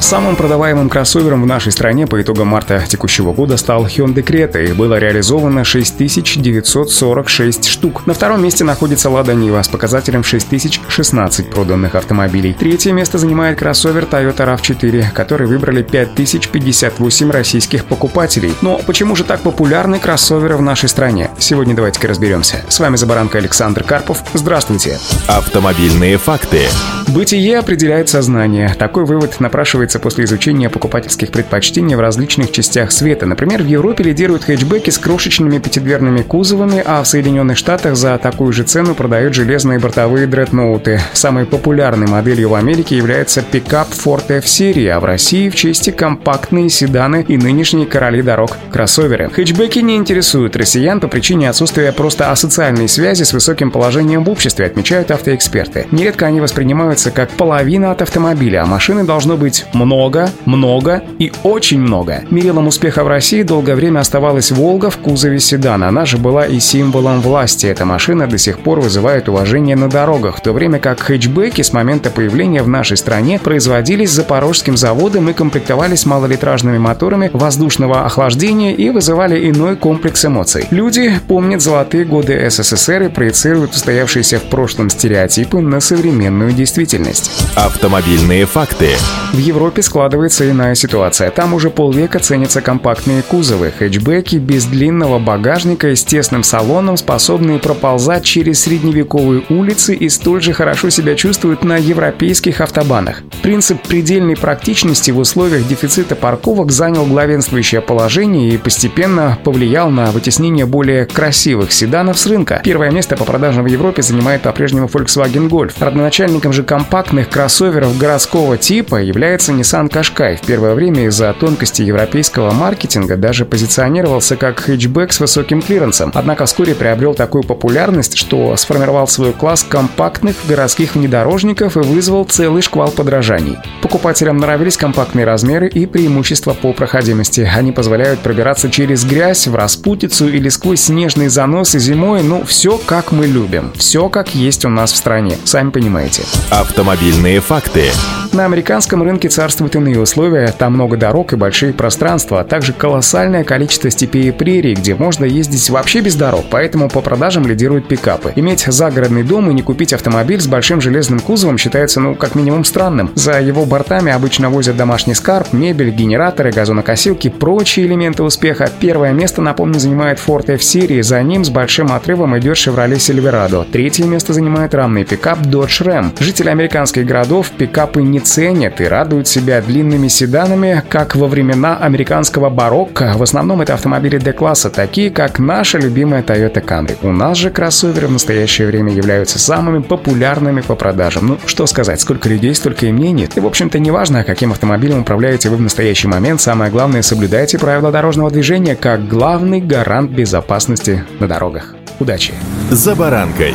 Самым продаваемым кроссовером в нашей стране по итогам марта текущего года стал Hyundai Creta. Их было реализовано 6946 штук. На втором месте находится Lada Niva с показателем 6016 проданных автомобилей. Третье место занимает кроссовер Toyota RAV4, который выбрали 5058 российских покупателей. Но почему же так популярны кроссоверы в нашей стране? Сегодня давайте-ка разберемся. С вами Забаранка Александр Карпов. Здравствуйте. Автомобильные факты. Бытие определяет сознание. Такой вывод напрашивается после изучения покупательских предпочтений в различных частях света. Например, в Европе лидируют хэтчбеки с крошечными пятидверными кузовами, а в Соединенных Штатах за такую же цену продают железные бортовые дредноуты. Самой популярной моделью в Америке является пикап Ford F-серии, а в России в чести компактные седаны и нынешние короли дорог – кроссоверы. Хэтчбеки не интересуют россиян по причине отсутствия просто асоциальной связи с высоким положением в обществе, отмечают автоэксперты. Нередко они воспринимаются как половина от автомобиля, а машины должно быть много, много и очень много. Мерилом успеха в России долгое время оставалась «Волга» в кузове седана. Она же была и символом власти. Эта машина до сих пор вызывает уважение на дорогах, в то время как хэтчбеки с момента появления в нашей стране производились запорожским заводом и комплектовались малолитражными моторами воздушного охлаждения и вызывали иной комплекс эмоций. Люди помнят золотые годы СССР и проецируют устоявшиеся в прошлом стереотипы на современную действительность. Автомобильные факты. В Европе складывается иная ситуация. Там уже полвека ценятся компактные кузовы, хэтчбеки без длинного багажника и с тесным салоном, способные проползать через средневековые улицы и столь же хорошо себя чувствуют на европейских автобанах. Принцип предельной практичности в условиях дефицита парковок занял главенствующее положение и постепенно повлиял на вытеснение более красивых седанов с рынка. Первое место по продажам в Европе занимает по-прежнему Volkswagen Golf. Родоначальником же компактных кроссоверов городского типа является Nissan Qashqai в первое время из-за тонкости европейского маркетинга даже позиционировался как хэтчбэк с высоким клиренсом, однако вскоре приобрел такую популярность, что сформировал свой класс компактных городских внедорожников и вызвал целый шквал подражаний. Покупателям нравились компактные размеры и преимущества по проходимости. Они позволяют пробираться через грязь, в распутицу или сквозь снежные заносы зимой, ну все как мы любим, все как есть у нас в стране, сами понимаете. Автомобильные факты. На американском рынке царствуют иные условия, там много дорог и большие пространства, а также колоссальное количество степей и прерий, где можно ездить вообще без дорог, поэтому по продажам лидируют пикапы. Иметь загородный дом и не купить автомобиль с большим железным кузовом считается, ну, как минимум странным. За его бортами обычно возят домашний скарб, мебель, генераторы, газонокосилки, прочие элементы успеха. Первое место, напомню, занимает Ford F-серии, за ним с большим отрывом идет Chevrolet Silverado. Третье место занимает рамный пикап Dodge Ram. Жители американских городов пикапы не ценят и радуют себя длинными седанами, как во времена американского барокко. В основном это автомобили D-класса, такие как наша любимая Toyota Camry. У нас же кроссоверы в настоящее время являются самыми популярными по продажам. Ну, что сказать, сколько людей, столько и мнений. И, в общем-то, не важно, каким автомобилем управляете вы в настоящий момент, самое главное, соблюдайте правила дорожного движения как главный гарант безопасности на дорогах. Удачи! За баранкой.